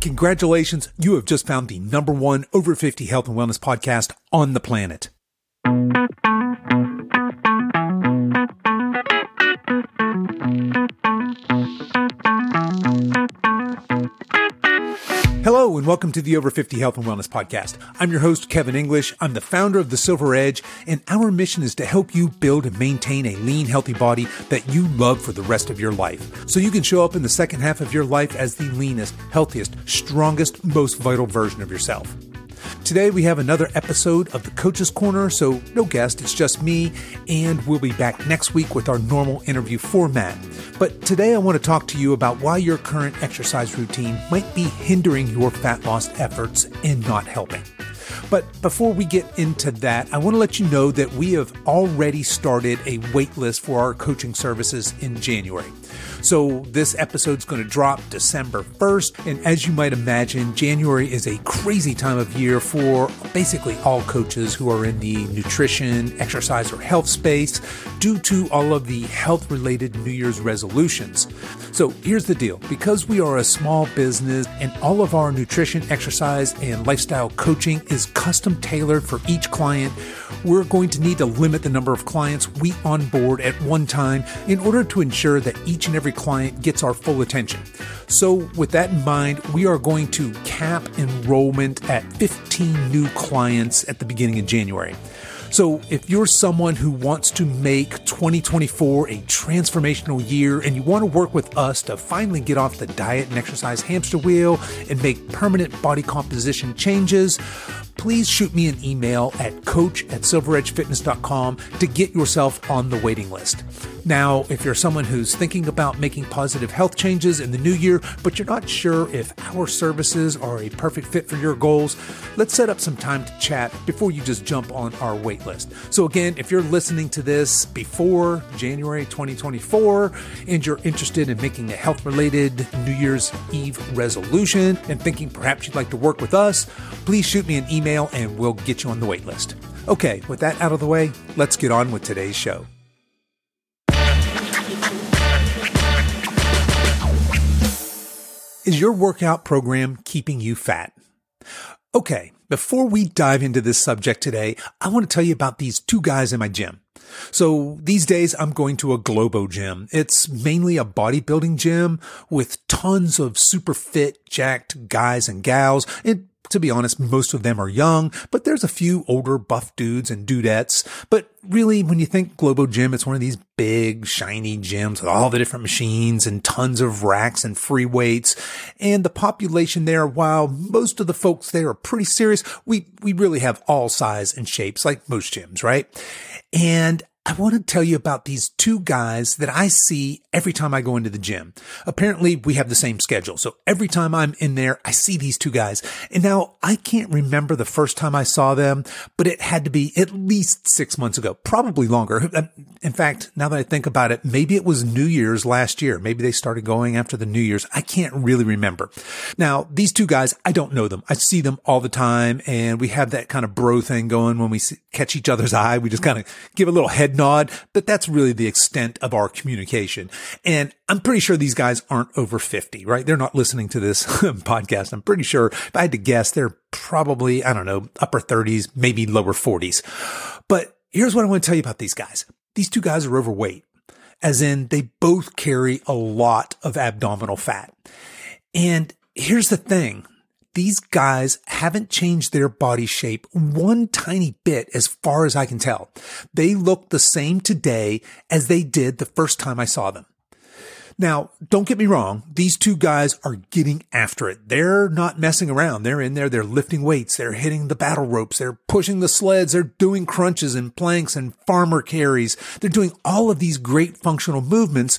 Congratulations, you have just found the number one over 50 health and wellness podcast on the planet. Welcome to the Over 50 Health and Wellness Podcast. I'm your host, Kevin English. I'm the founder of the Silver Edge, and our mission is to help you build and maintain a lean, healthy body that you love for the rest of your life. So you can show up in the second half of your life as the leanest, healthiest, strongest, most vital version of yourself. Today we have another episode of the Coach's Corner, so no guest, it's just me, and we'll be back next week with our normal interview format. But today I want to talk to you about why your current exercise routine might be hindering your fat loss efforts and not helping. But before we get into that, I want to let you know that we have already started a waitlist for our coaching services in January. So this episode's going to drop December 1st. And as you might imagine, January is a crazy time of year for basically all coaches who are in the nutrition, exercise, or health space due to all of the health related New Year's resolutions. So here's the deal because we are a small business and all of our nutrition, exercise, and lifestyle coaching is custom tailored for each client, we're going to need to limit the number of clients we onboard at one time in order to ensure that each and every client gets our full attention. So, with that in mind, we are going to cap enrollment at 15 new clients at the beginning of January. So, if you're someone who wants to make 2024 a transformational year and you want to work with us to finally get off the diet and exercise hamster wheel and make permanent body composition changes, please shoot me an email at coach at silveredgefitness.com to get yourself on the waiting list. Now, if you're someone who's thinking about making positive health changes in the new year, but you're not sure if our services are a perfect fit for your goals, let's set up some time to chat before you just jump on our wait list. So, again, if you're listening to this before January 2024 and you're interested in making a health related New Year's Eve resolution and thinking perhaps you'd like to work with us, please shoot me an email and we'll get you on the wait list. Okay, with that out of the way, let's get on with today's show. Is your workout program keeping you fat? Okay, before we dive into this subject today, I want to tell you about these two guys in my gym. So these days I'm going to a Globo gym. It's mainly a bodybuilding gym with tons of super fit, jacked guys and gals. It to be honest, most of them are young, but there's a few older buff dudes and dudettes. But really, when you think Globo Gym, it's one of these big, shiny gyms with all the different machines and tons of racks and free weights. And the population there, while most of the folks there are pretty serious, we, we really have all size and shapes like most gyms, right? And I want to tell you about these two guys that I see every time I go into the gym. Apparently we have the same schedule. So every time I'm in there, I see these two guys. And now I can't remember the first time I saw them, but it had to be at least six months ago, probably longer. Uh, in fact, now that I think about it, maybe it was New Year's last year. Maybe they started going after the New Year's. I can't really remember. Now, these two guys, I don't know them. I see them all the time and we have that kind of bro thing going when we catch each other's eye. We just kind of give a little head nod, but that's really the extent of our communication. And I'm pretty sure these guys aren't over 50, right? They're not listening to this podcast. I'm pretty sure if I had to guess, they're probably, I don't know, upper 30s, maybe lower 40s. But here's what I want to tell you about these guys. These two guys are overweight, as in they both carry a lot of abdominal fat. And here's the thing these guys haven't changed their body shape one tiny bit as far as I can tell. They look the same today as they did the first time I saw them. Now, don't get me wrong. These two guys are getting after it. They're not messing around. They're in there. They're lifting weights. They're hitting the battle ropes. They're pushing the sleds. They're doing crunches and planks and farmer carries. They're doing all of these great functional movements,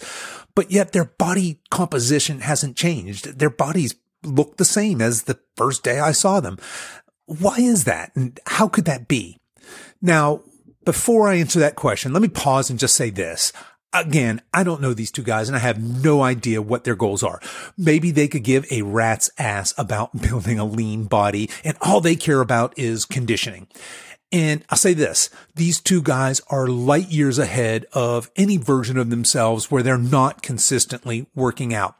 but yet their body composition hasn't changed. Their bodies look the same as the first day I saw them. Why is that? And how could that be? Now, before I answer that question, let me pause and just say this. Again, I don't know these two guys and I have no idea what their goals are. Maybe they could give a rat's ass about building a lean body and all they care about is conditioning. And I'll say this, these two guys are light years ahead of any version of themselves where they're not consistently working out.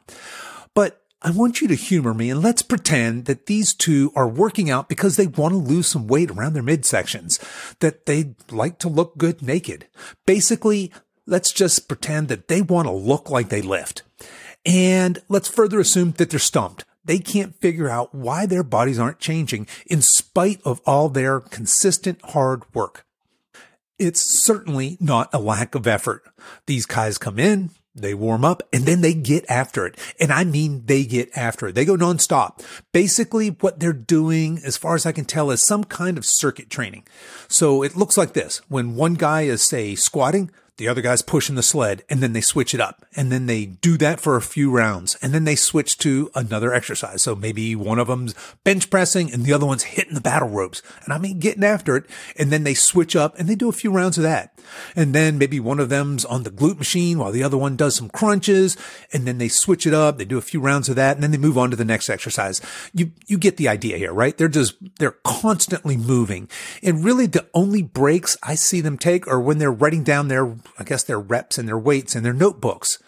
But I want you to humor me and let's pretend that these two are working out because they want to lose some weight around their midsections, that they like to look good naked. Basically, let's just pretend that they want to look like they lift. And let's further assume that they're stumped. They can't figure out why their bodies aren't changing in spite of all their consistent hard work. It's certainly not a lack of effort. These guys come in, they warm up and then they get after it. And I mean, they get after it. They go nonstop. Basically, what they're doing, as far as I can tell, is some kind of circuit training. So it looks like this. When one guy is, say, squatting, the other guy's pushing the sled and then they switch it up and then they do that for a few rounds and then they switch to another exercise. So maybe one of them's bench pressing and the other one's hitting the battle ropes and I mean getting after it. And then they switch up and they do a few rounds of that. And then maybe one of them's on the glute machine while the other one does some crunches and then they switch it up. They do a few rounds of that and then they move on to the next exercise. You, you get the idea here, right? They're just, they're constantly moving and really the only breaks I see them take are when they're writing down their I guess their reps and their weights and their notebooks.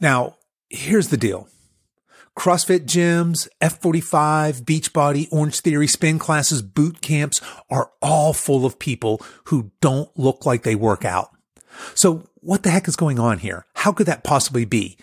Now, here's the deal. CrossFit gyms, F45, Beachbody, Orange Theory, spin classes, boot camps are all full of people who don't look like they work out. So what the heck is going on here? How could that possibly be?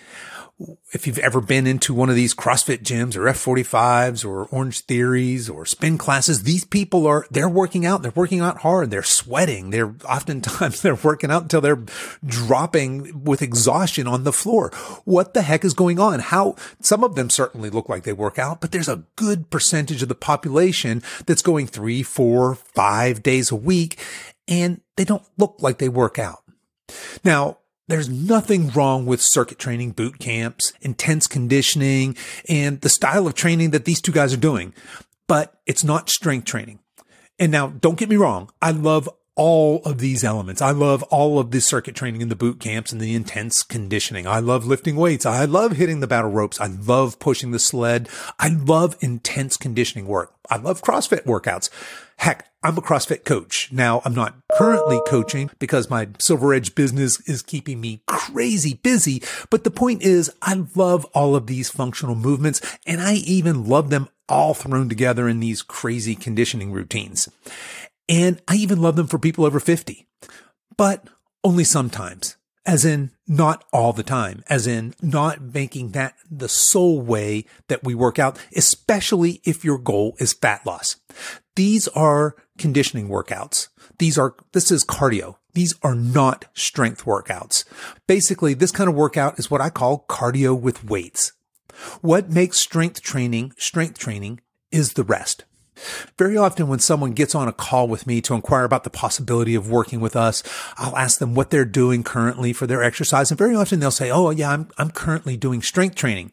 If you've ever been into one of these CrossFit gyms or F45s or Orange Theories or spin classes, these people are, they're working out. They're working out hard. They're sweating. They're oftentimes they're working out until they're dropping with exhaustion on the floor. What the heck is going on? How some of them certainly look like they work out, but there's a good percentage of the population that's going three, four, five days a week and they don't look like they work out. Now, there's nothing wrong with circuit training, boot camps, intense conditioning, and the style of training that these two guys are doing, but it's not strength training. And now don't get me wrong. I love all of these elements. I love all of the circuit training and the boot camps and the intense conditioning. I love lifting weights. I love hitting the battle ropes. I love pushing the sled. I love intense conditioning work. I love CrossFit workouts. Heck, I'm a CrossFit coach. Now I'm not currently coaching because my Silver Edge business is keeping me crazy busy. But the point is I love all of these functional movements and I even love them all thrown together in these crazy conditioning routines. And I even love them for people over 50, but only sometimes as in not all the time, as in not making that the sole way that we work out, especially if your goal is fat loss. These are conditioning workouts. These are, this is cardio. These are not strength workouts. Basically, this kind of workout is what I call cardio with weights. What makes strength training strength training is the rest. Very often when someone gets on a call with me to inquire about the possibility of working with us, I'll ask them what they're doing currently for their exercise. And very often they'll say, Oh, yeah, I'm, I'm currently doing strength training.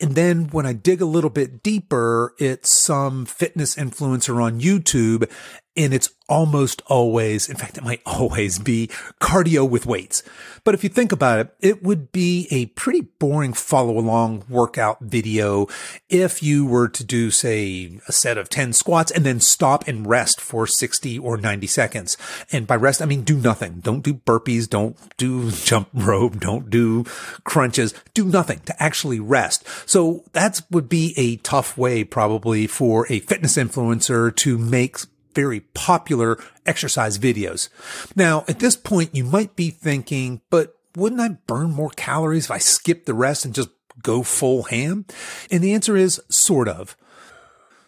And then when I dig a little bit deeper, it's some fitness influencer on YouTube and it's almost always, in fact, it might always be cardio with weights. But if you think about it, it would be a pretty boring follow along workout video if you were to do, say, a set of 10 squats and then stop and rest for 60 or 90 seconds. And by rest, I mean do nothing. Don't do burpees. Don't do jump rope. Don't do crunches. Do nothing to actually rest. So that would be a tough way probably for a fitness influencer to make very popular exercise videos. Now, at this point, you might be thinking, but wouldn't I burn more calories if I skip the rest and just go full ham? And the answer is sort of.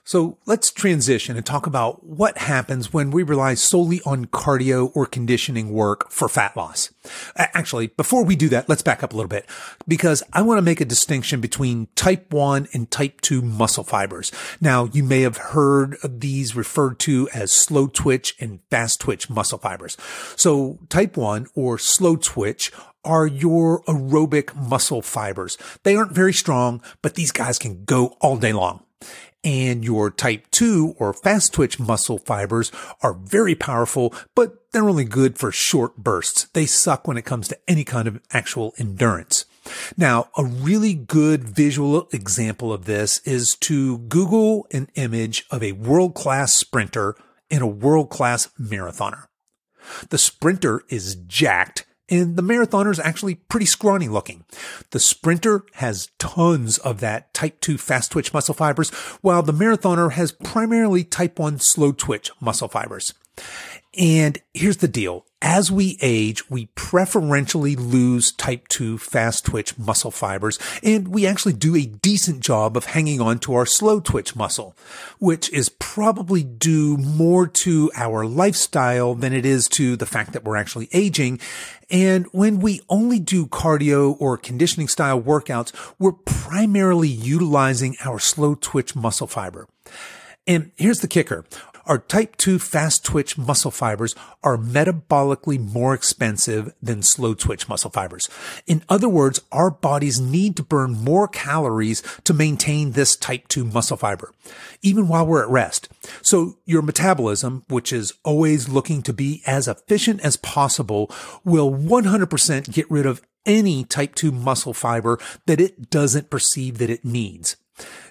So let's transition and talk about what happens when we rely solely on cardio or conditioning work for fat loss. Actually, before we do that, let's back up a little bit because I want to make a distinction between type 1 and type 2 muscle fibers. Now, you may have heard these referred to as slow twitch and fast twitch muscle fibers. So type 1 or slow twitch are your aerobic muscle fibers. They aren't very strong, but these guys can go all day long and your type 2 or fast twitch muscle fibers are very powerful, but they're only good for short bursts. They suck when it comes to any kind of actual endurance. Now, a really good visual example of this is to Google an image of a world-class sprinter and a world-class marathoner. The sprinter is jacked and the marathoner is actually pretty scrawny looking. The sprinter has tons of that type 2 fast twitch muscle fibers, while the marathoner has primarily type 1 slow twitch muscle fibers. And here's the deal. As we age, we preferentially lose type 2 fast twitch muscle fibers, and we actually do a decent job of hanging on to our slow twitch muscle, which is probably due more to our lifestyle than it is to the fact that we're actually aging. And when we only do cardio or conditioning style workouts, we're primarily utilizing our slow twitch muscle fiber. And here's the kicker. Our type 2 fast twitch muscle fibers are metabolically more expensive than slow twitch muscle fibers. In other words, our bodies need to burn more calories to maintain this type 2 muscle fiber, even while we're at rest. So your metabolism, which is always looking to be as efficient as possible, will 100% get rid of any type 2 muscle fiber that it doesn't perceive that it needs.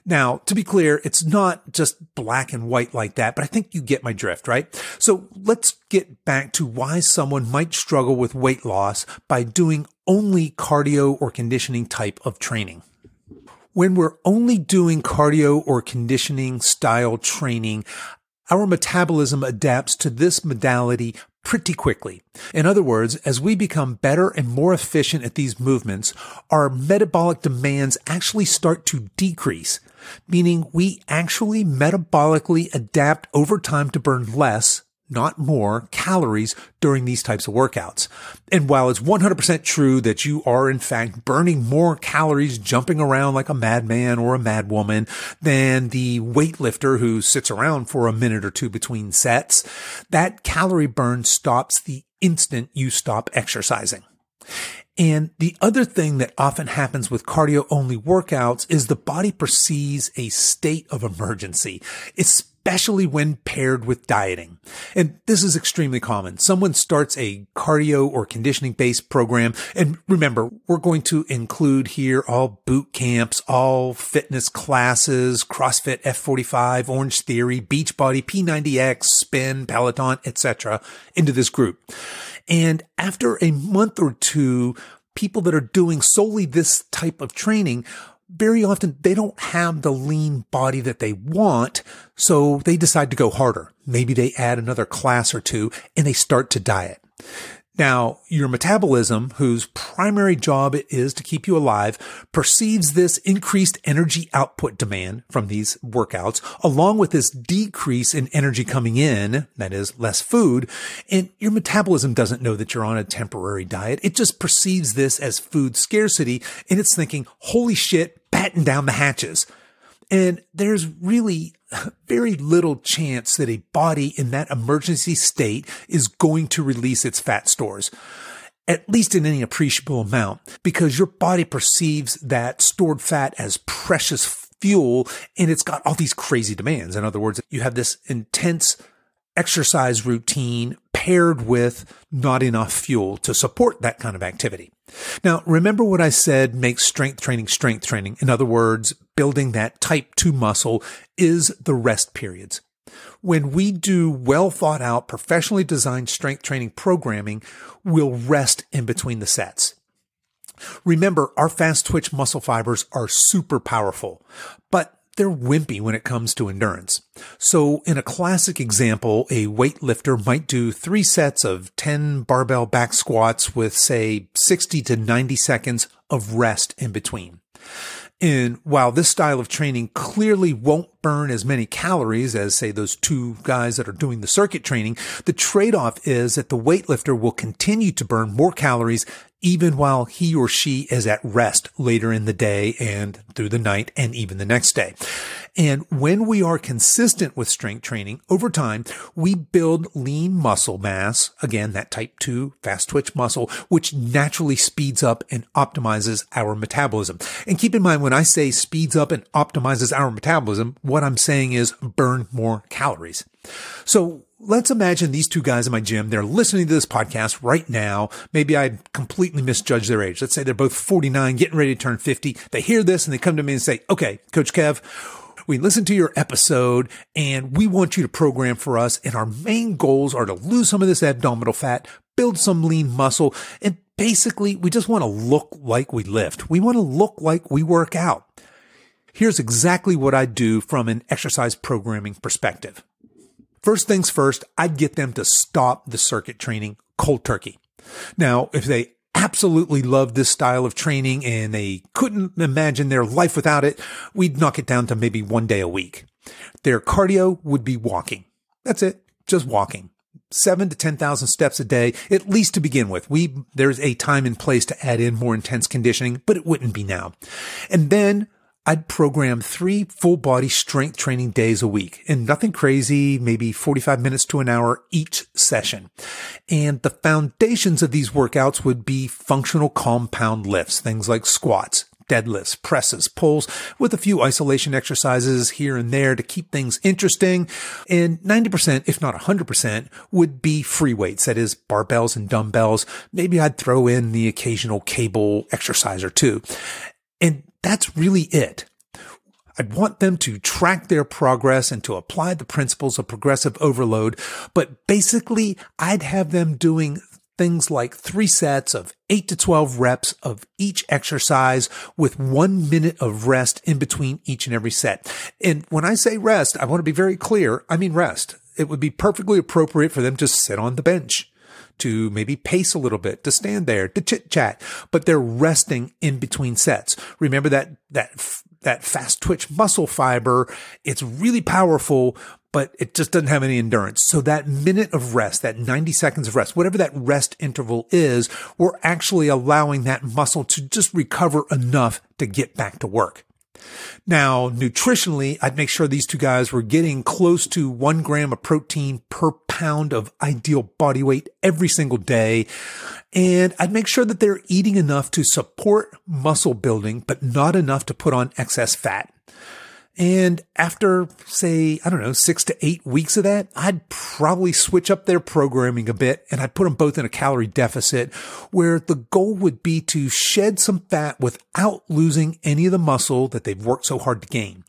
Now, to be clear, it's not just black and white like that, but I think you get my drift, right? So let's get back to why someone might struggle with weight loss by doing only cardio or conditioning type of training. When we're only doing cardio or conditioning style training, our metabolism adapts to this modality pretty quickly. In other words, as we become better and more efficient at these movements, our metabolic demands actually start to decrease, meaning we actually metabolically adapt over time to burn less not more calories during these types of workouts. And while it's 100% true that you are in fact burning more calories jumping around like a madman or a madwoman than the weightlifter who sits around for a minute or two between sets, that calorie burn stops the instant you stop exercising. And the other thing that often happens with cardio only workouts is the body perceives a state of emergency, especially when paired with dieting. And this is extremely common. Someone starts a cardio or conditioning based program. And remember, we're going to include here all boot camps, all fitness classes, CrossFit F45, Orange Theory, Beachbody, P90X, Spin, Peloton, etc. into this group. And after a month or two, people that are doing solely this type of training, very often they don't have the lean body that they want. So they decide to go harder. Maybe they add another class or two and they start to diet. Now, your metabolism, whose primary job it is to keep you alive, perceives this increased energy output demand from these workouts, along with this decrease in energy coming in, that is less food, and your metabolism doesn't know that you're on a temporary diet. It just perceives this as food scarcity, and it's thinking, holy shit, batten down the hatches. And there's really very little chance that a body in that emergency state is going to release its fat stores. At least in any appreciable amount, because your body perceives that stored fat as precious fuel and it's got all these crazy demands. In other words, you have this intense exercise routine paired with not enough fuel to support that kind of activity. Now, remember what I said makes strength training strength training. In other words, building that type 2 muscle is the rest periods. When we do well thought out, professionally designed strength training programming, we'll rest in between the sets. Remember, our fast twitch muscle fibers are super powerful, but they're wimpy when it comes to endurance. So in a classic example, a weightlifter might do three sets of 10 barbell back squats with say 60 to 90 seconds of rest in between. And while this style of training clearly won't burn as many calories as say those two guys that are doing the circuit training, the trade-off is that the weightlifter will continue to burn more calories even while he or she is at rest later in the day and through the night and even the next day. And when we are consistent with strength training over time, we build lean muscle mass. Again, that type two fast twitch muscle, which naturally speeds up and optimizes our metabolism. And keep in mind, when I say speeds up and optimizes our metabolism, what I'm saying is burn more calories. So let's imagine these two guys in my gym. They're listening to this podcast right now. Maybe I completely misjudged their age. Let's say they're both 49, getting ready to turn 50. They hear this and they come to me and say, okay, Coach Kev, we listened to your episode and we want you to program for us. And our main goals are to lose some of this abdominal fat, build some lean muscle, and basically, we just want to look like we lift. We want to look like we work out. Here's exactly what I do from an exercise programming perspective. First things first, I'd get them to stop the circuit training cold turkey. Now, if they absolutely loved this style of training and they couldn't imagine their life without it, we'd knock it down to maybe one day a week. Their cardio would be walking. That's it. Just walking. Seven to 10,000 steps a day, at least to begin with. We, there's a time and place to add in more intense conditioning, but it wouldn't be now. And then I'd program three full body strength training days a week and nothing crazy, maybe 45 minutes to an hour each session. And the foundations of these workouts would be functional compound lifts, things like squats, deadlifts, presses, pulls, with a few isolation exercises here and there to keep things interesting. And 90%, if not 100%, would be free weights. That is barbells and dumbbells. Maybe I'd throw in the occasional cable exercise or two. And that's really it. I'd want them to track their progress and to apply the principles of progressive overload. But basically, I'd have them doing things like three sets of eight to 12 reps of each exercise with one minute of rest in between each and every set. And when I say rest, I want to be very clear. I mean rest. It would be perfectly appropriate for them to sit on the bench to maybe pace a little bit, to stand there, to chit chat, but they're resting in between sets. Remember that, that, that fast twitch muscle fiber. It's really powerful, but it just doesn't have any endurance. So that minute of rest, that 90 seconds of rest, whatever that rest interval is, we're actually allowing that muscle to just recover enough to get back to work. Now, nutritionally, I'd make sure these two guys were getting close to one gram of protein per pound of ideal body weight every single day. And I'd make sure that they're eating enough to support muscle building, but not enough to put on excess fat. And after, say, I don't know, six to eight weeks of that, I'd probably switch up their programming a bit and I'd put them both in a calorie deficit where the goal would be to shed some fat without losing any of the muscle that they've worked so hard to gain.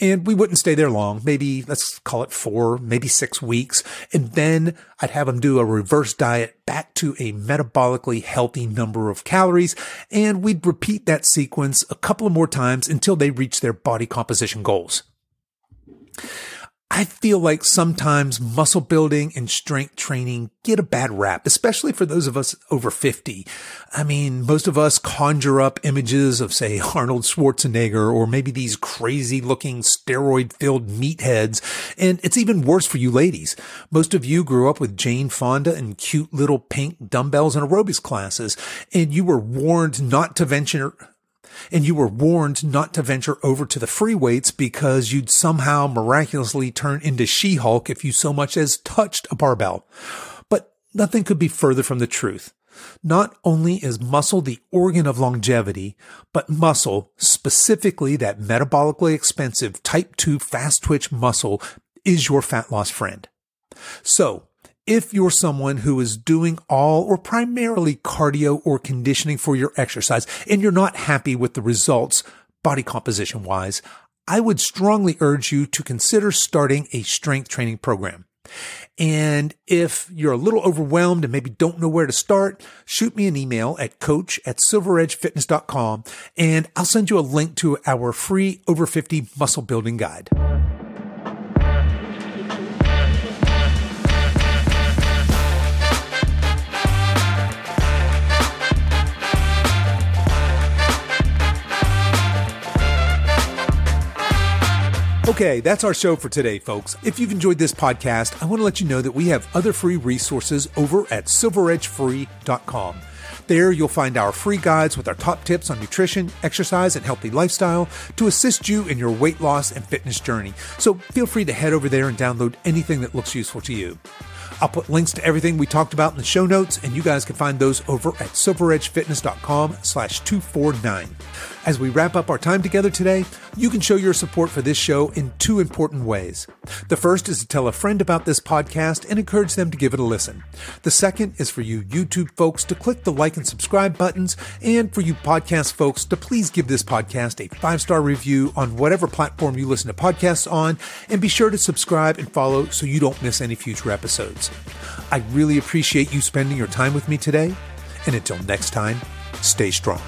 And we wouldn't stay there long, maybe let's call it four, maybe six weeks. And then I'd have them do a reverse diet back to a metabolically healthy number of calories. And we'd repeat that sequence a couple of more times until they reach their body composition goals. I feel like sometimes muscle building and strength training get a bad rap, especially for those of us over 50. I mean, most of us conjure up images of, say, Arnold Schwarzenegger or maybe these crazy looking steroid filled meatheads. And it's even worse for you ladies. Most of you grew up with Jane Fonda and cute little pink dumbbells and aerobics classes, and you were warned not to venture and you were warned not to venture over to the free weights because you'd somehow miraculously turn into She-Hulk if you so much as touched a barbell. But nothing could be further from the truth. Not only is muscle the organ of longevity, but muscle, specifically that metabolically expensive type 2 fast twitch muscle, is your fat loss friend. So, if you're someone who is doing all or primarily cardio or conditioning for your exercise and you're not happy with the results body composition wise, I would strongly urge you to consider starting a strength training program. And if you're a little overwhelmed and maybe don't know where to start, shoot me an email at coach at silveredgefitness.com and I'll send you a link to our free over 50 muscle building guide. Okay, that's our show for today, folks. If you've enjoyed this podcast, I want to let you know that we have other free resources over at silveredgefree.com. There, you'll find our free guides with our top tips on nutrition, exercise, and healthy lifestyle to assist you in your weight loss and fitness journey. So feel free to head over there and download anything that looks useful to you. I'll put links to everything we talked about in the show notes, and you guys can find those over at silveredgefitness.com slash 249. As we wrap up our time together today, you can show your support for this show in two important ways. The first is to tell a friend about this podcast and encourage them to give it a listen. The second is for you YouTube folks to click the like and subscribe buttons, and for you podcast folks to please give this podcast a five star review on whatever platform you listen to podcasts on, and be sure to subscribe and follow so you don't miss any future episodes. I really appreciate you spending your time with me today. And until next time, stay strong.